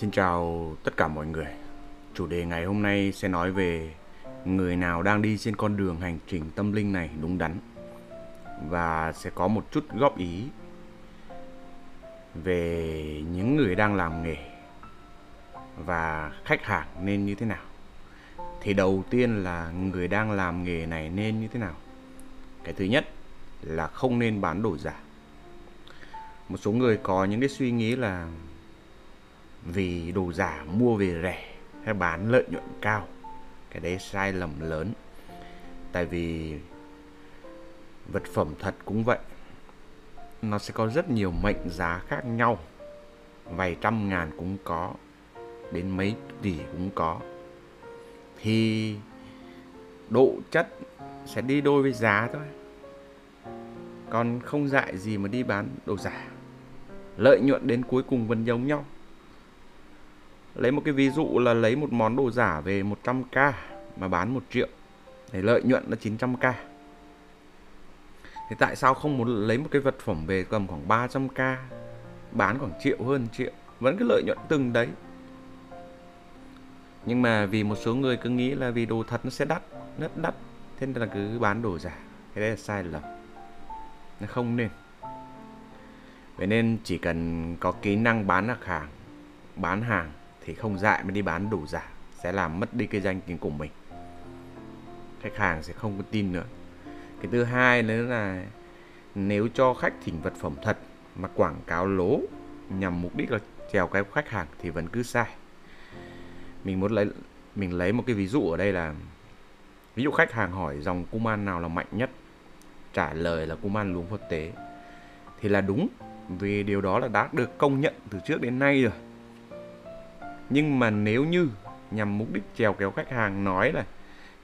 Xin chào tất cả mọi người. Chủ đề ngày hôm nay sẽ nói về người nào đang đi trên con đường hành trình tâm linh này đúng đắn và sẽ có một chút góp ý về những người đang làm nghề và khách hàng nên như thế nào. Thì đầu tiên là người đang làm nghề này nên như thế nào. Cái thứ nhất là không nên bán đồ giả. Một số người có những cái suy nghĩ là vì đồ giả mua về rẻ hay bán lợi nhuận cao. Cái đấy sai lầm lớn. Tại vì vật phẩm thật cũng vậy. Nó sẽ có rất nhiều mệnh giá khác nhau. Vài trăm ngàn cũng có, đến mấy tỷ cũng có. Thì độ chất sẽ đi đôi với giá thôi. Còn không dại gì mà đi bán đồ giả. Lợi nhuận đến cuối cùng vẫn giống nhau. Lấy một cái ví dụ là lấy một món đồ giả về 100k mà bán 1 triệu để lợi nhuận là 900k. Thì tại sao không muốn lấy một cái vật phẩm về tầm khoảng 300k bán khoảng triệu hơn triệu vẫn cái lợi nhuận từng đấy. Nhưng mà vì một số người cứ nghĩ là vì đồ thật nó sẽ đắt, rất đắt thế nên là cứ bán đồ giả. Cái đấy là sai lầm. Nó không nên. Vậy nên chỉ cần có kỹ năng bán được hàng, bán hàng thì không dại mà đi bán đồ giả, sẽ làm mất đi cái danh tiếng của mình. Khách hàng sẽ không có tin nữa. Cái thứ hai nữa là nếu cho khách thỉnh vật phẩm thật mà quảng cáo lố nhằm mục đích là trèo cái khách hàng thì vẫn cứ sai. Mình muốn lấy, mình lấy một cái ví dụ ở đây là, ví dụ khách hàng hỏi dòng kuman nào là mạnh nhất, trả lời là kuman luống phật tế, thì là đúng, vì điều đó là đã được công nhận từ trước đến nay rồi nhưng mà nếu như nhằm mục đích trèo kéo khách hàng nói là,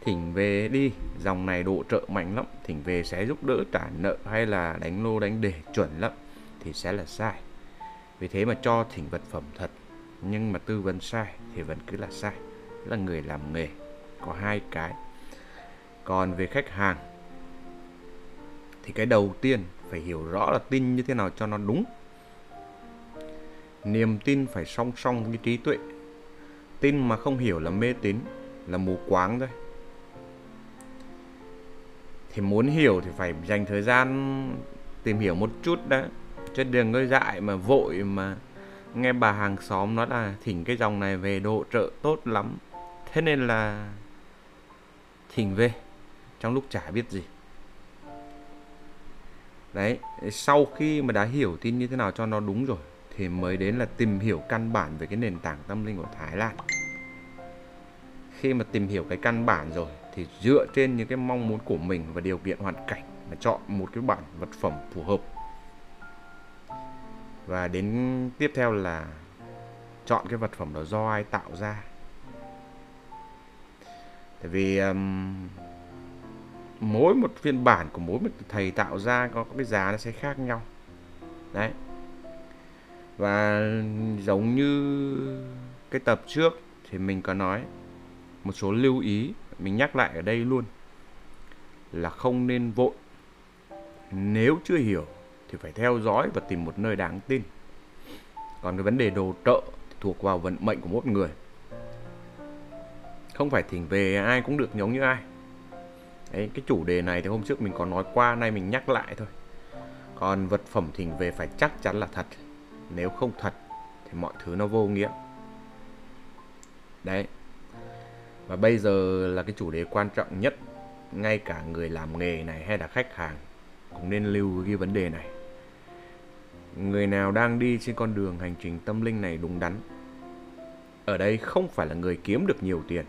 thỉnh về đi, dòng này độ trợ mạnh lắm, thỉnh về sẽ giúp đỡ trả nợ hay là đánh lô đánh đề chuẩn lắm, thì sẽ là sai. Vì thế mà cho thỉnh vật phẩm thật, nhưng mà tư vấn sai thì vẫn cứ là sai. Là người làm nghề có hai cái. Còn về khách hàng, thì cái đầu tiên phải hiểu rõ là tin như thế nào cho nó đúng. Niềm tin phải song song với trí tuệ tin mà không hiểu là mê tín, là mù quáng thôi. Thì muốn hiểu thì phải dành thời gian tìm hiểu một chút đã. Chứ đừng có dại mà vội mà nghe bà hàng xóm nói là thỉnh cái dòng này về độ trợ tốt lắm. Thế nên là thỉnh về, trong lúc chả biết gì. Đấy, sau khi mà đã hiểu tin như thế nào cho nó đúng rồi, thì mới đến là tìm hiểu căn bản về cái nền tảng tâm linh của Thái Lan khi mà tìm hiểu cái căn bản rồi thì dựa trên những cái mong muốn của mình và điều kiện hoàn cảnh mà chọn một cái bản vật phẩm phù hợp. Và đến tiếp theo là chọn cái vật phẩm đó do ai tạo ra. Tại vì um, mỗi một phiên bản của mỗi một thầy tạo ra có cái giá nó sẽ khác nhau. Đấy. Và giống như cái tập trước thì mình có nói một số lưu ý mình nhắc lại ở đây luôn là không nên vội. Nếu chưa hiểu thì phải theo dõi và tìm một nơi đáng tin. Còn cái vấn đề đồ trợ thì thuộc vào vận mệnh của mỗi người. Không phải thỉnh về ai cũng được giống như ai. Đấy, cái chủ đề này thì hôm trước mình có nói qua nay mình nhắc lại thôi. Còn vật phẩm thỉnh về phải chắc chắn là thật. Nếu không thật thì mọi thứ nó vô nghĩa. Đấy và bây giờ là cái chủ đề quan trọng nhất ngay cả người làm nghề này hay là khách hàng cũng nên lưu cái vấn đề này. Người nào đang đi trên con đường hành trình tâm linh này đúng đắn ở đây không phải là người kiếm được nhiều tiền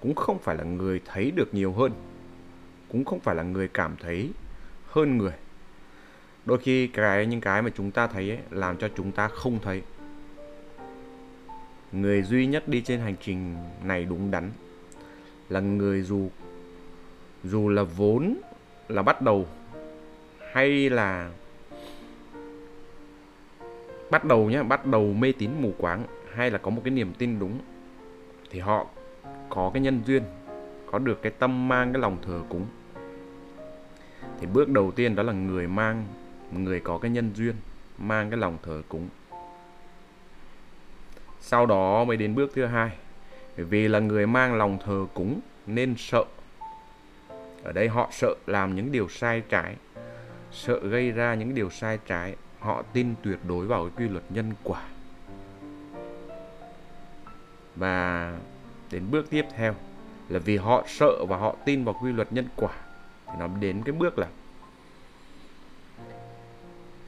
cũng không phải là người thấy được nhiều hơn cũng không phải là người cảm thấy hơn người. Đôi khi cái những cái mà chúng ta thấy ấy, làm cho chúng ta không thấy người duy nhất đi trên hành trình này đúng đắn. Là người dù dù là vốn là bắt đầu hay là bắt đầu nhé bắt đầu mê tín mù quáng hay là có một cái niềm tin đúng, thì họ có cái nhân duyên, có được cái tâm mang cái lòng thờ cúng. Thì bước đầu tiên đó là người mang, người có cái nhân duyên, mang cái lòng thờ cúng sau đó mới đến bước thứ hai. Vì là người mang lòng thờ cúng nên sợ. Ở đây họ sợ làm những điều sai trái, sợ gây ra những điều sai trái. Họ tin tuyệt đối vào cái quy luật nhân quả. Và đến bước tiếp theo là vì họ sợ và họ tin vào quy luật nhân quả, thì nó đến cái bước là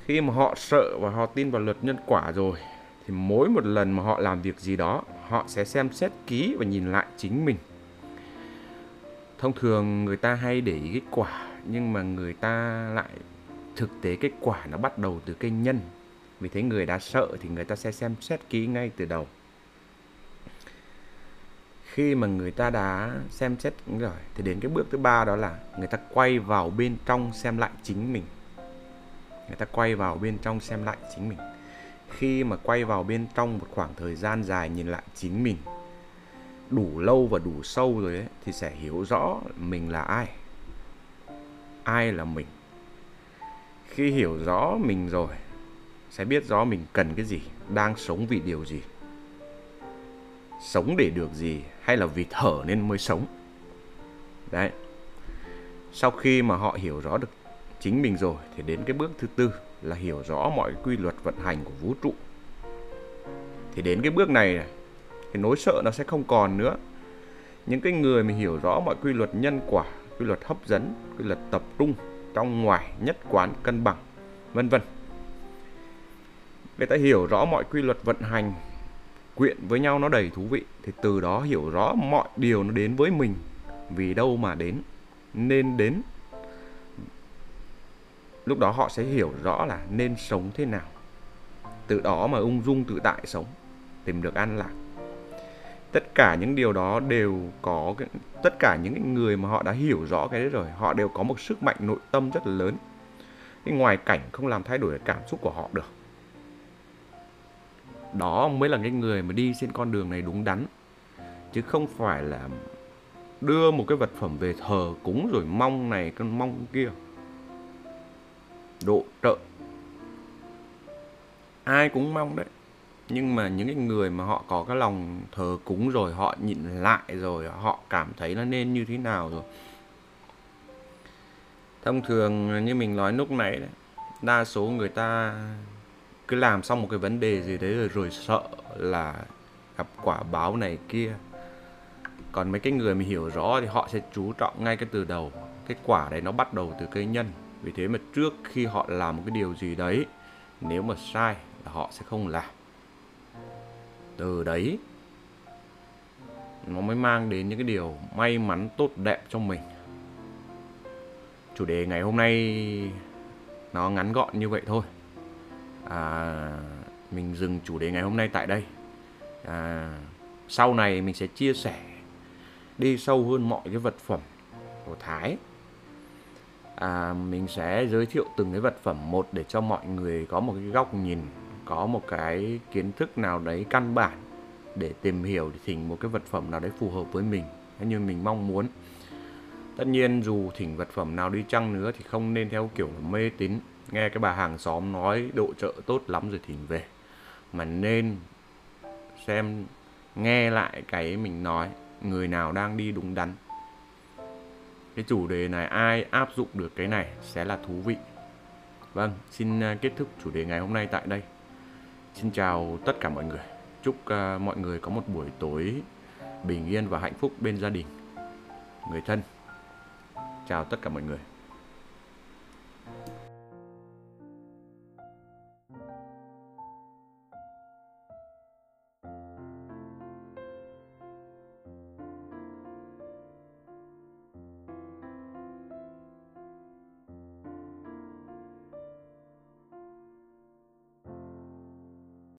khi mà họ sợ và họ tin vào luật nhân quả rồi thì mỗi một lần mà họ làm việc gì đó, họ sẽ xem xét kỹ và nhìn lại chính mình. Thông thường người ta hay để ý kết quả, nhưng mà người ta lại thực tế kết quả nó bắt đầu từ cái nhân. Vì thế người đã sợ thì người ta sẽ xem xét kỹ ngay từ đầu. Khi mà người ta đã xem xét rồi, thì đến cái bước thứ ba đó là người ta quay vào bên trong xem lại chính mình. Người ta quay vào bên trong xem lại chính mình khi mà quay vào bên trong một khoảng thời gian dài nhìn lại chính mình đủ lâu và đủ sâu rồi ấy, thì sẽ hiểu rõ mình là ai. Ai là mình? Khi hiểu rõ mình rồi sẽ biết rõ mình cần cái gì đang sống vì điều gì. Sống để được gì hay là vì thở nên mới sống? Đấy. Sau khi mà họ hiểu rõ được chính mình rồi thì đến cái bước thứ tư là hiểu rõ mọi quy luật vận hành của vũ trụ. Thì đến cái bước này thì nỗi sợ nó sẽ không còn nữa. Những cái người mà hiểu rõ mọi quy luật nhân quả, quy luật hấp dẫn, quy luật tập trung trong ngoài nhất quán, cân bằng, vân vân. Người ta hiểu rõ mọi quy luật vận hành, quyện với nhau nó đầy thú vị, thì từ đó hiểu rõ mọi điều nó đến với mình, vì đâu mà đến, nên đến lúc đó họ sẽ hiểu rõ là nên sống thế nào. Từ đó mà ung dung tự tại sống, tìm được an lạc. Tất cả những điều đó đều có tất cả những người mà họ đã hiểu rõ cái đấy rồi, họ đều có một sức mạnh nội tâm rất là lớn. Cái ngoài cảnh không làm thay đổi cảm xúc của họ được. Đó mới là cái người mà đi trên con đường này đúng đắn. Chứ không phải là đưa một cái vật phẩm về thờ cúng rồi mong này, con mong kia độ trợ. Ai cũng mong đấy. Nhưng mà những cái người mà họ có cái lòng thờ cúng rồi, họ nhịn lại rồi, họ cảm thấy nó nên như thế nào rồi. Thông thường như mình nói lúc nãy đấy, đa số người ta cứ làm xong một cái vấn đề gì đấy rồi rồi sợ là gặp quả báo này kia. Còn mấy cái người mà hiểu rõ thì họ sẽ chú trọng ngay cái từ đầu. Cái quả đấy nó bắt đầu từ cây nhân vì thế mà trước khi họ làm một cái điều gì đấy nếu mà sai là họ sẽ không làm. Từ đấy nó mới mang đến những cái điều may mắn tốt đẹp cho mình. Chủ đề ngày hôm nay nó ngắn gọn như vậy thôi. À, mình dừng chủ đề ngày hôm nay tại đây. À, sau này mình sẽ chia sẻ đi sâu hơn mọi cái vật phẩm của thái à, mình sẽ giới thiệu từng cái vật phẩm một để cho mọi người có một cái góc nhìn có một cái kiến thức nào đấy căn bản để tìm hiểu để thỉnh một cái vật phẩm nào đấy phù hợp với mình như mình mong muốn. Tất nhiên dù thỉnh vật phẩm nào đi chăng nữa thì không nên theo kiểu mê tín nghe cái bà hàng xóm nói độ trợ tốt lắm rồi thỉnh về mà nên xem nghe lại cái mình nói người nào đang đi đúng đắn cái chủ đề này ai áp dụng được cái này sẽ là thú vị. Vâng xin à, kết thúc chủ đề ngày hôm nay tại đây. Xin chào tất cả mọi người. Chúc uh, mọi người có một buổi tối bình yên và hạnh phúc bên gia đình người thân. Chào tất cả mọi người.